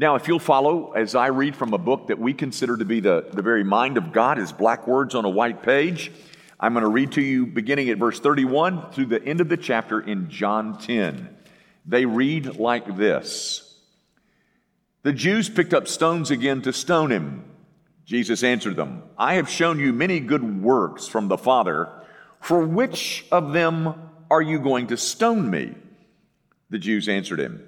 Now, if you'll follow as I read from a book that we consider to be the, the very mind of God, is black words on a white page, I'm going to read to you beginning at verse 31 through the end of the chapter in John 10. They read like this The Jews picked up stones again to stone him. Jesus answered them, I have shown you many good works from the Father. For which of them are you going to stone me? The Jews answered him,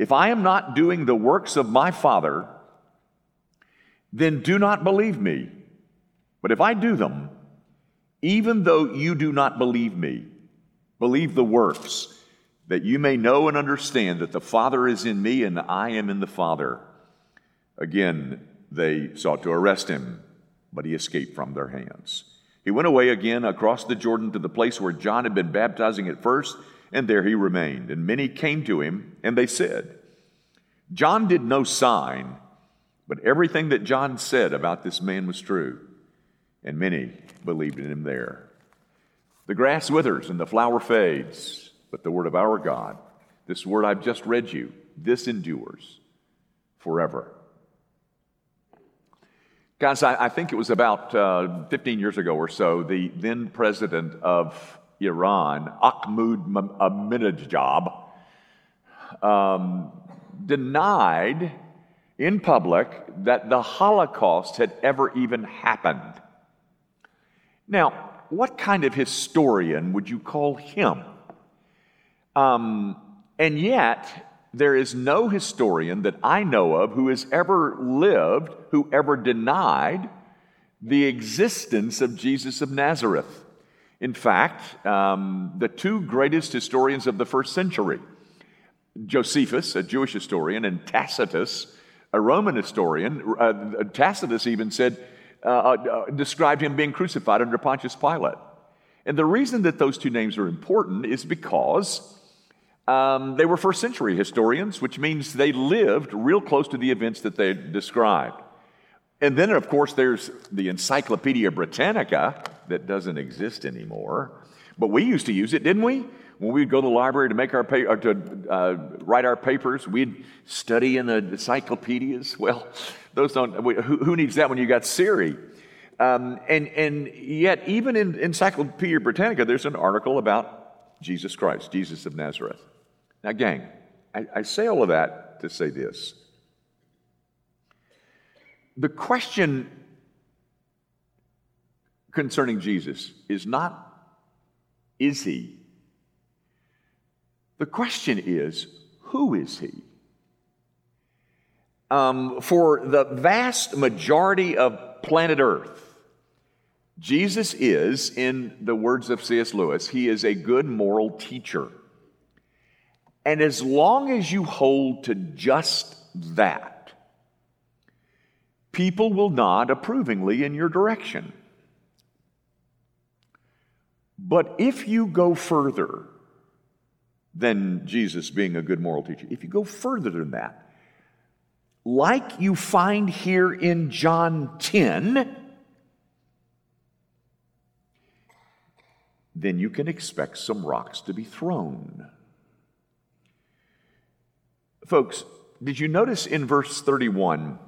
If I am not doing the works of my Father, then do not believe me. But if I do them, even though you do not believe me, believe the works, that you may know and understand that the Father is in me and I am in the Father. Again, they sought to arrest him, but he escaped from their hands. He went away again across the Jordan to the place where John had been baptizing at first, and there he remained. And many came to him, and they said, John did no sign but everything that John said about this man was true, and many believed in him there. The grass withers and the flower fades, but the word of our God, this word I've just read you, this endures forever. Guys, I, I think it was about uh, 15 years ago or so, the then president of Iran, Ahmadinejad, um, denied in public that the Holocaust had ever even happened. Now, what kind of historian would you call him? Um, and yet, there is no historian that I know of who has ever lived, who ever denied the existence of Jesus of Nazareth. In fact, um, the two greatest historians of the first century, Josephus, a Jewish historian, and Tacitus, a Roman historian, uh, Tacitus even said, uh, uh, described him being crucified under Pontius Pilate. And the reason that those two names are important is because um, they were first century historians, which means they lived real close to the events that they described. And then, of course, there's the Encyclopedia Britannica that doesn't exist anymore. But we used to use it, didn't we? when we'd go to the library to make our pa- or to uh, write our papers, we'd study in the encyclopedias. Well, those don't. Who, who needs that when you got Siri? Um, and and yet, even in Encyclopedia Britannica, there's an article about Jesus Christ, Jesus of Nazareth. Now, gang, I, I say all of that to say this: the question concerning Jesus is not is he the question is, who is he? Um, for the vast majority of planet Earth, Jesus is, in the words of C.S. Lewis, he is a good moral teacher. And as long as you hold to just that, people will nod approvingly in your direction. But if you go further, than Jesus being a good moral teacher. If you go further than that, like you find here in John 10, then you can expect some rocks to be thrown. Folks, did you notice in verse 31?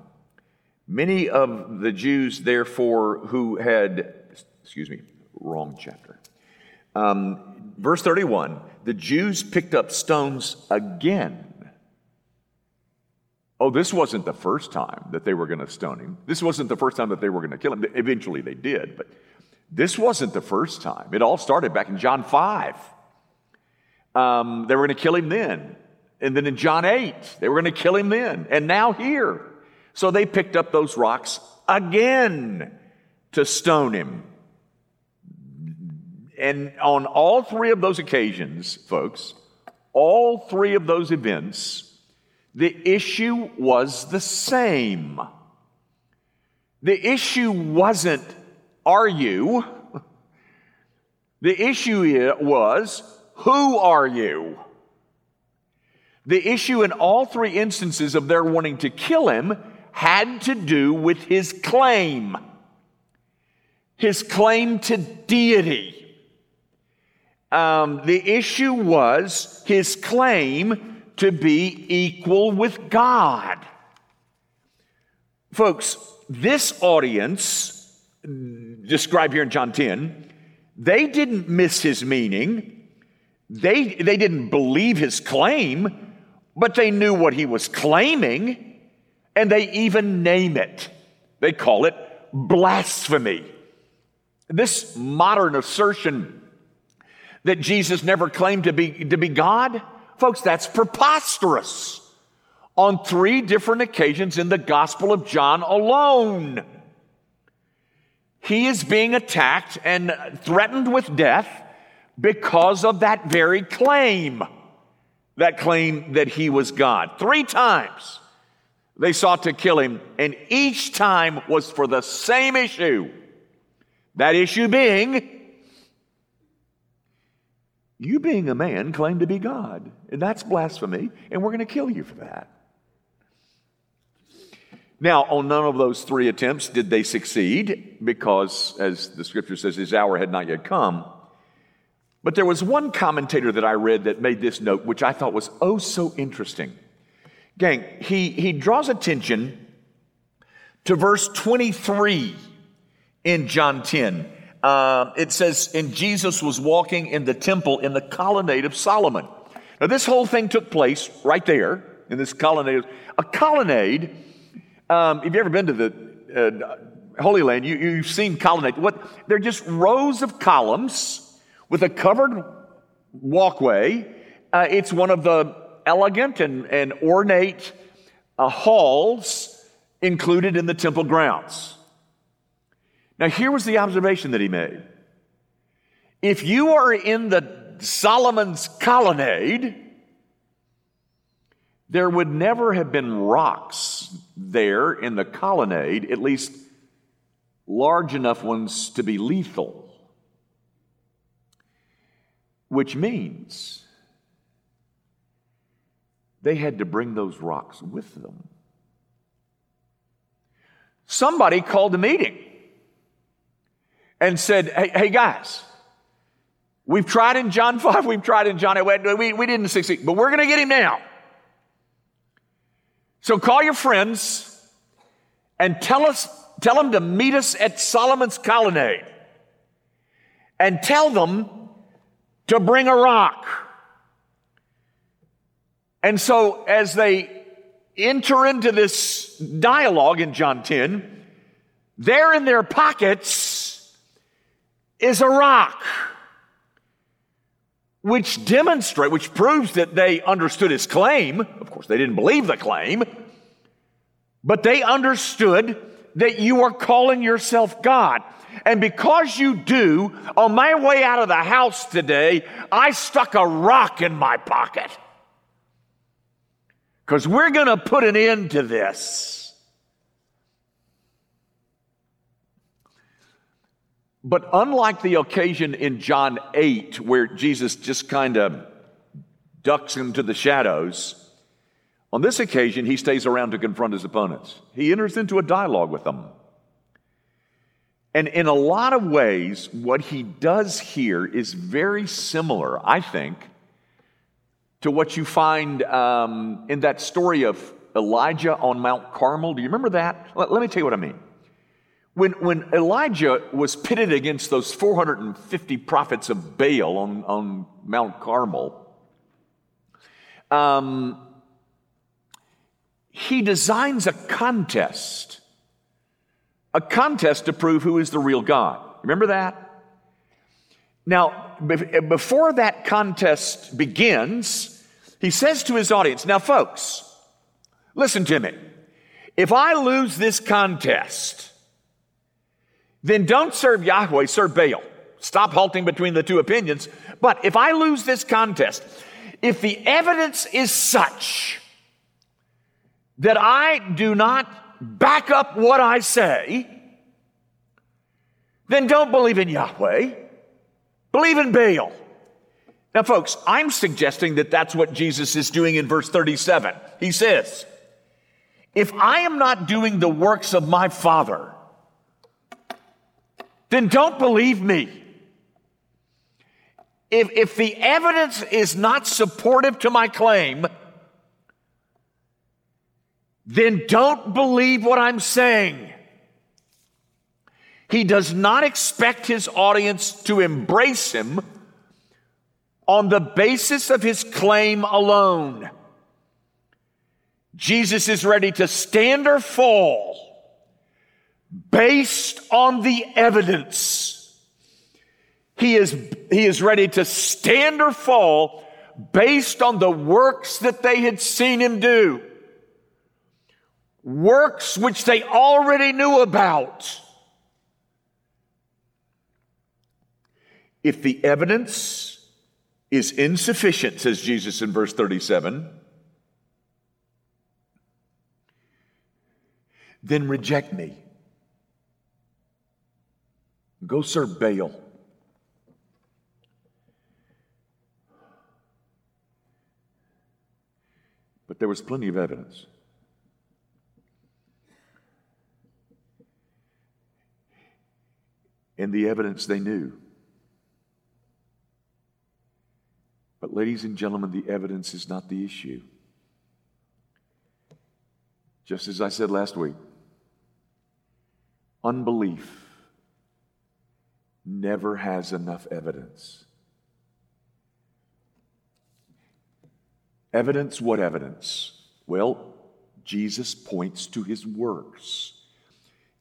Many of the Jews, therefore, who had, excuse me, wrong chapter. Um, verse 31 the Jews picked up stones again. Oh, this wasn't the first time that they were going to stone him. This wasn't the first time that they were going to kill him. Eventually they did, but this wasn't the first time. It all started back in John 5. Um, they were going to kill him then. And then in John 8, they were going to kill him then. And now here. So they picked up those rocks again to stone him. And on all three of those occasions, folks, all three of those events, the issue was the same. The issue wasn't, are you? The issue was, who are you? The issue in all three instances of their wanting to kill him had to do with his claim, his claim to deity. Um, the issue was his claim to be equal with God. Folks, this audience, described here in John 10, they didn't miss his meaning. They, they didn't believe his claim, but they knew what he was claiming, and they even name it. They call it blasphemy. This modern assertion that Jesus never claimed to be, to be God, folks, that's preposterous on three different occasions in the Gospel of John alone. He is being attacked and threatened with death because of that very claim. That claim that he was God. Three times they sought to kill him, and each time was for the same issue. That issue being, you being a man claim to be God, and that's blasphemy, and we're going to kill you for that. Now, on none of those three attempts did they succeed because, as the scripture says, his hour had not yet come. But there was one commentator that I read that made this note, which I thought was oh so interesting. Gang, he, he draws attention to verse 23 in John 10. Uh, it says, And Jesus was walking in the temple in the colonnade of Solomon. Now, this whole thing took place right there in this colonnade. A colonnade um, if you've ever been to the uh, Holy Land, you, you've seen colonnade. What they're just rows of columns with a covered walkway. Uh, it's one of the elegant and, and ornate uh, halls included in the temple grounds. Now, here was the observation that he made. If you are in the Solomon's colonnade, there would never have been rocks there in the colonnade, at least large enough ones to be lethal. Which means they had to bring those rocks with them. Somebody called a meeting and said, Hey, hey guys, we've tried in John 5, we've tried in John 8, we, we didn't succeed, but we're going to get him now. So call your friends and tell us, tell them to meet us at Solomon's colonnade. And tell them to bring a rock. And so as they enter into this dialogue in John 10, they're in their pockets is a rock which demonstrate, which proves that they understood his claim. Of course, they didn't believe the claim, but they understood that you are calling yourself God. And because you do, on my way out of the house today, I stuck a rock in my pocket. Because we're going to put an end to this. But unlike the occasion in John 8, where Jesus just kind of ducks into the shadows, on this occasion, he stays around to confront his opponents. He enters into a dialogue with them. And in a lot of ways, what he does here is very similar, I think, to what you find um, in that story of Elijah on Mount Carmel. Do you remember that? Let, let me tell you what I mean. When, when Elijah was pitted against those 450 prophets of Baal on, on Mount Carmel, um, he designs a contest, a contest to prove who is the real God. Remember that? Now, before that contest begins, he says to his audience, Now, folks, listen to me. If I lose this contest, then don't serve Yahweh, serve Baal. Stop halting between the two opinions. But if I lose this contest, if the evidence is such that I do not back up what I say, then don't believe in Yahweh. Believe in Baal. Now, folks, I'm suggesting that that's what Jesus is doing in verse 37. He says, If I am not doing the works of my Father, then don't believe me. If, if the evidence is not supportive to my claim, then don't believe what I'm saying. He does not expect his audience to embrace him on the basis of his claim alone. Jesus is ready to stand or fall based on the evidence. He is, he is ready to stand or fall based on the works that they had seen him do. Works which they already knew about. If the evidence is insufficient, says Jesus in verse 37, then reject me. Go serve Baal. But there was plenty of evidence. And the evidence they knew. But, ladies and gentlemen, the evidence is not the issue. Just as I said last week, unbelief never has enough evidence. Evidence, what evidence? Well, Jesus points to his works.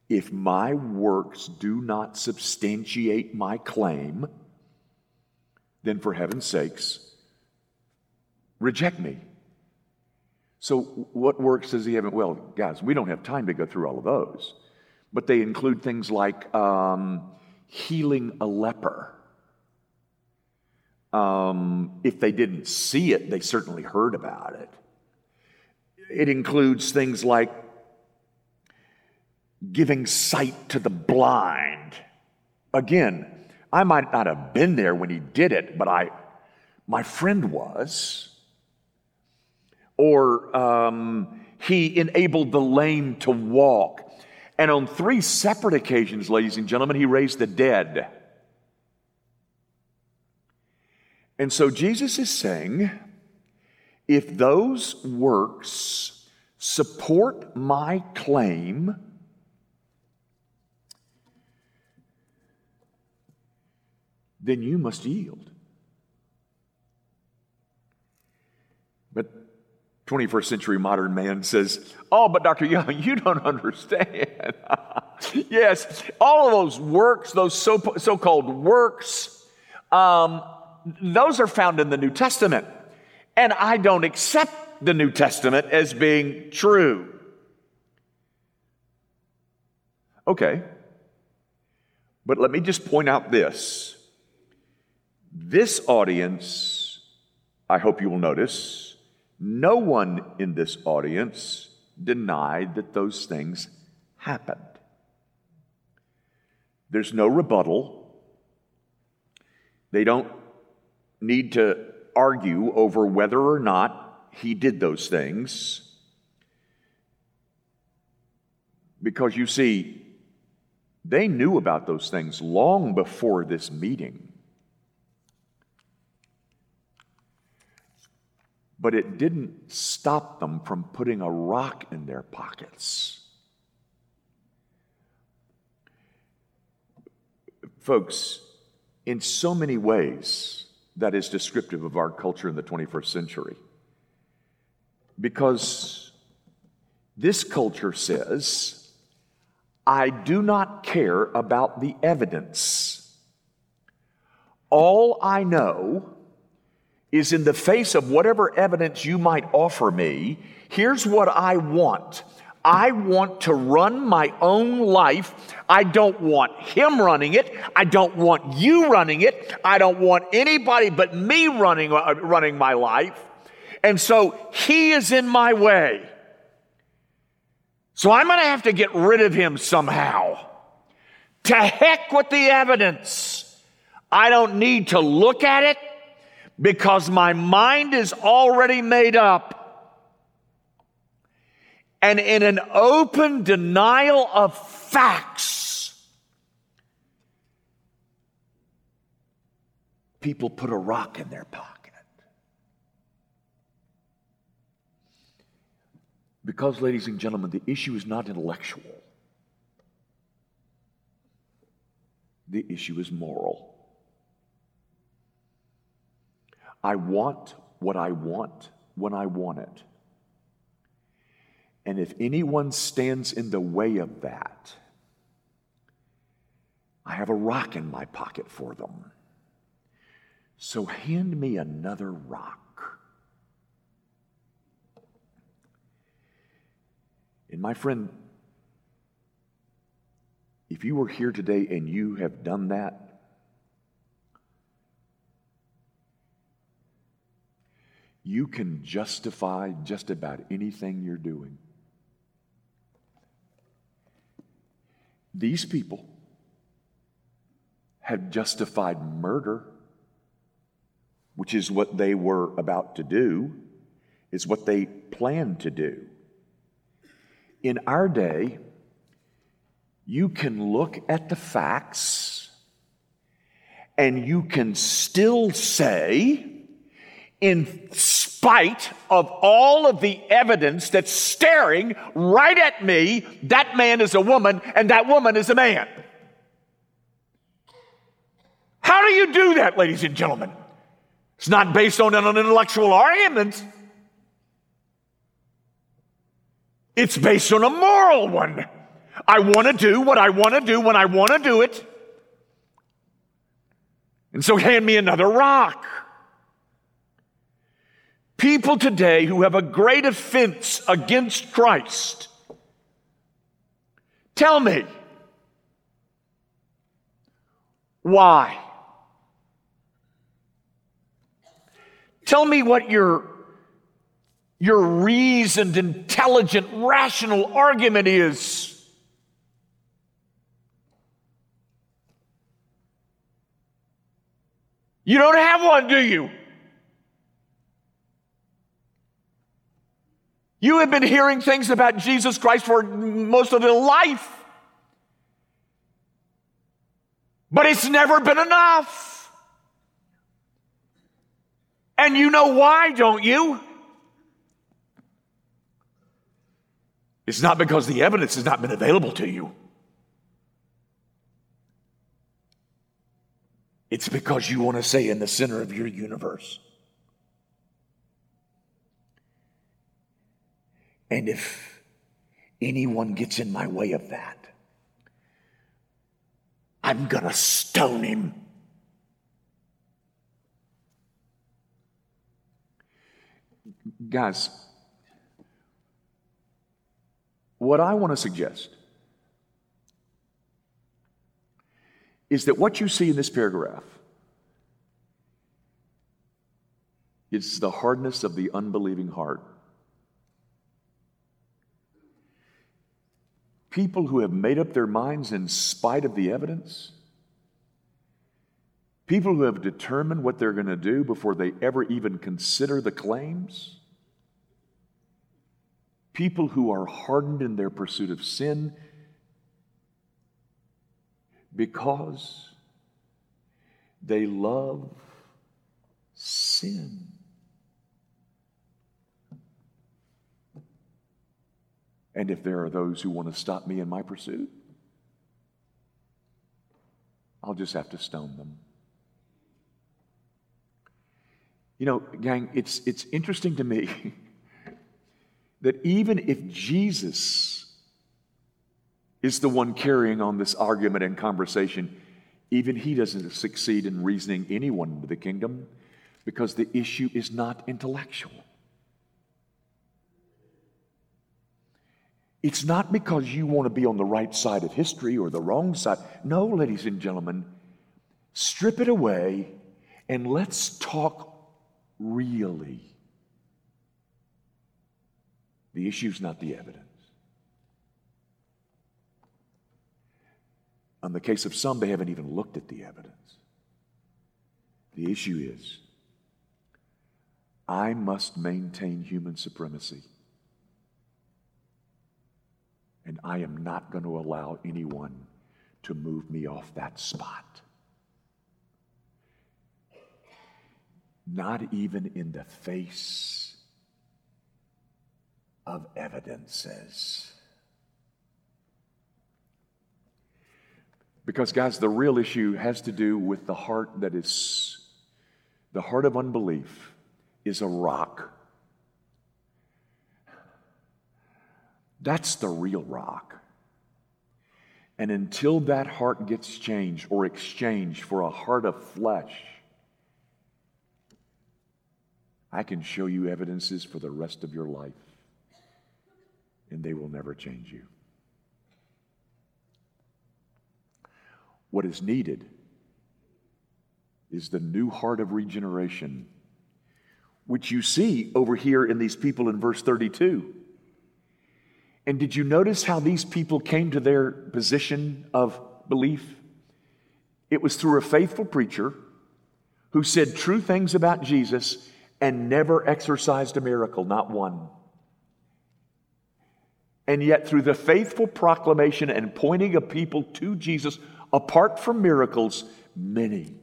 If my works do not substantiate my claim, then for heaven's sakes, reject me. So, what works does he have? Well, guys, we don't have time to go through all of those, but they include things like um, healing a leper. Um, if they didn't see it, they certainly heard about it. It includes things like giving sight to the blind. Again, I might not have been there when he did it, but I, my friend was or um, he enabled the lame to walk. And on three separate occasions, ladies and gentlemen, he raised the dead. And so Jesus is saying if those works support my claim, then you must yield. 21st century modern man says, Oh, but Dr. Young, you don't understand. yes, all of those works, those so called works, um, those are found in the New Testament. And I don't accept the New Testament as being true. Okay. But let me just point out this. This audience, I hope you will notice, no one in this audience denied that those things happened. There's no rebuttal. They don't need to argue over whether or not he did those things. Because you see, they knew about those things long before this meeting. But it didn't stop them from putting a rock in their pockets. Folks, in so many ways, that is descriptive of our culture in the 21st century. Because this culture says, I do not care about the evidence. All I know is in the face of whatever evidence you might offer me, here's what I want. I want to run my own life. I don't want him running it. I don't want you running it. I don't want anybody but me running, uh, running my life. And so he is in my way. So I'm going to have to get rid of him somehow. To heck with the evidence. I don't need to look at it because my mind is already made up. And in an open denial of facts, people put a rock in their pocket. Because, ladies and gentlemen, the issue is not intellectual, the issue is moral. I want what I want when I want it. And if anyone stands in the way of that, I have a rock in my pocket for them. So hand me another rock. And my friend, if you were here today and you have done that, you can justify just about anything you're doing. These people had justified murder, which is what they were about to do, is what they planned to do. In our day, you can look at the facts and you can still say, in spite of all of the evidence that's staring right at me, that man is a woman and that woman is a man. How do you do that, ladies and gentlemen? It's not based on an intellectual argument. It's based on a moral one. I want to do what I want to do when I want to do it. And so hand me another rock. People today who have a great offense against Christ, tell me, why? Tell me what your your reasoned, intelligent, rational argument is. You don't have one, do you? You have been hearing things about Jesus Christ for most of your life. But it's never been enough. And you know why, don't you? It's not because the evidence has not been available to you. It's because you want to say in the center of your universe. And if anyone gets in my way of that, I'm going to stone him. Guys, what I want to suggest is that what you see in this paragraph is the hardness of the unbelieving heart. People who have made up their minds in spite of the evidence. People who have determined what they're going to do before they ever even consider the claims people who are hardened in their pursuit of sin because they love sin. And if there are those who want to stop me in my pursuit, I'll just have to stone them. You know, gang, it's, it's interesting to me that even if Jesus is the one carrying on this argument and conversation, even he doesn't succeed in reasoning anyone into the kingdom because the issue is not intellectual. It's not because you want to be on the right side of history or the wrong side. No, ladies and gentlemen, strip it away and let's talk really. The issue's not the evidence. On the case of some, they haven't even looked at the evidence. The issue is I must maintain human supremacy. And I am not going to allow anyone to move me off that spot. Not even in the face of evidences. Because, guys, the real issue has to do with the heart that is, the heart of unbelief is a rock. That's the real rock. And until that heart gets changed or exchanged for a heart of flesh, I can show you evidences for the rest of your life, and they will never change you. What is needed is the new heart of regeneration, which you see over here in these people in verse 32. And did you notice how these people came to their position of belief? It was through a faithful preacher who said true things about Jesus and never exercised a miracle, not one. And yet, through the faithful proclamation and pointing of people to Jesus, apart from miracles, many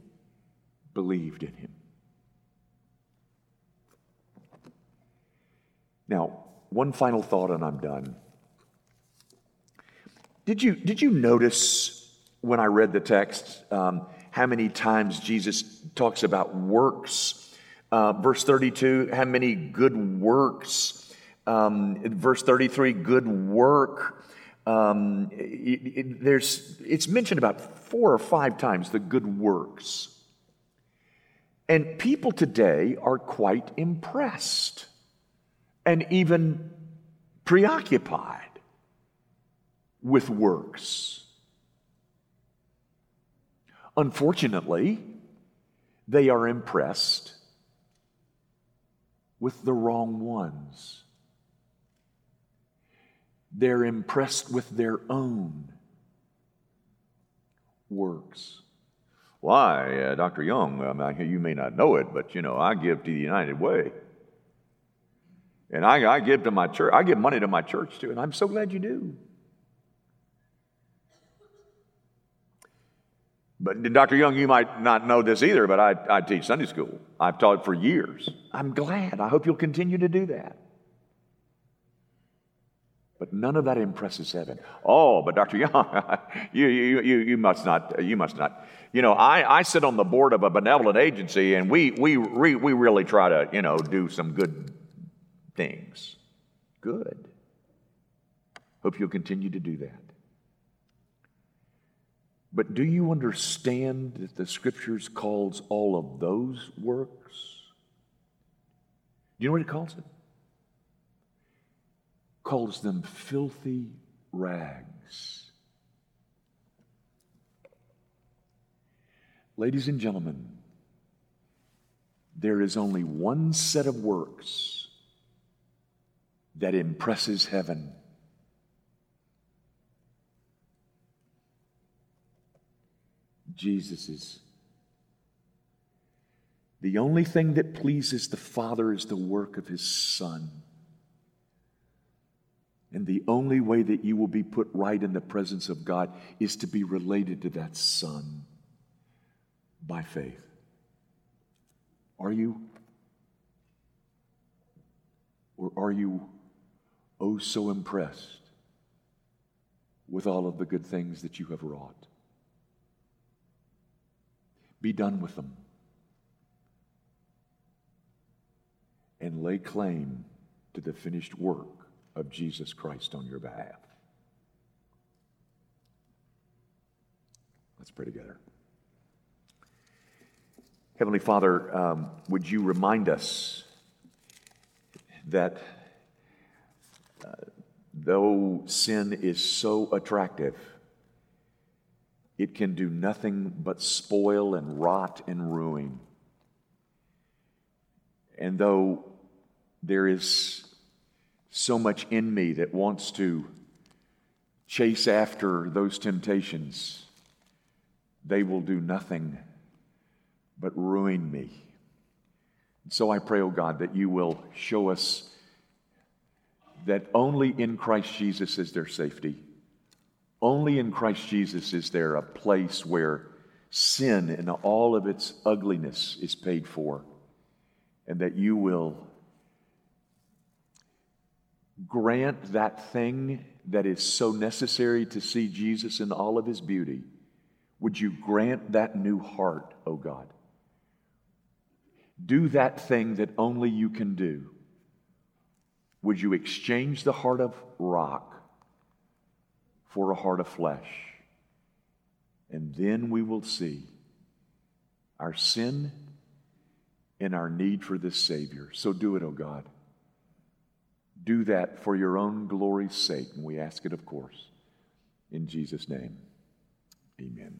believed in him. Now, one final thought, and I'm done. Did you, did you notice when I read the text um, how many times Jesus talks about works? Uh, verse 32, how many good works? Um, verse 33, good work. Um, it, it, there's, it's mentioned about four or five times the good works. And people today are quite impressed and even preoccupied with works. Unfortunately, they are impressed with the wrong ones. They're impressed with their own works. Why, uh, Dr. Young, I mean, you may not know it, but you know, I give to the United Way. And I, I give to my church, I give money to my church too, and I'm so glad you do. But Dr. Young, you might not know this either, but I, I teach Sunday school. I've taught for years. I'm glad. I hope you'll continue to do that. But none of that impresses heaven. Oh, but Dr. Young, you, you, you, you must not, you must not. You know, I, I sit on the board of a benevolent agency and we, we, we, we really try to, you know, do some good things. Good. Hope you'll continue to do that. But do you understand that the scriptures calls all of those works? Do you know what it calls it? Calls them filthy rags. Ladies and gentlemen, there is only one set of works that impresses heaven. Jesus's. The only thing that pleases the Father is the work of His Son. And the only way that you will be put right in the presence of God is to be related to that Son by faith. Are you? Or are you oh so impressed with all of the good things that you have wrought? Be done with them. And lay claim to the finished work of Jesus Christ on your behalf. Let's pray together. Heavenly Father, um, would you remind us that uh, though sin is so attractive, it can do nothing but spoil and rot and ruin. And though there is so much in me that wants to chase after those temptations, they will do nothing but ruin me. So I pray, oh God, that you will show us that only in Christ Jesus is there safety. Only in Christ Jesus is there a place where sin and all of its ugliness is paid for, and that you will grant that thing that is so necessary to see Jesus in all of his beauty. Would you grant that new heart, O oh God? Do that thing that only you can do. Would you exchange the heart of rock for a heart of flesh? And then we will see our sin and our need for this Savior. So do it, O oh God. Do that for your own glory's sake. And we ask it, of course, in Jesus' name. Amen.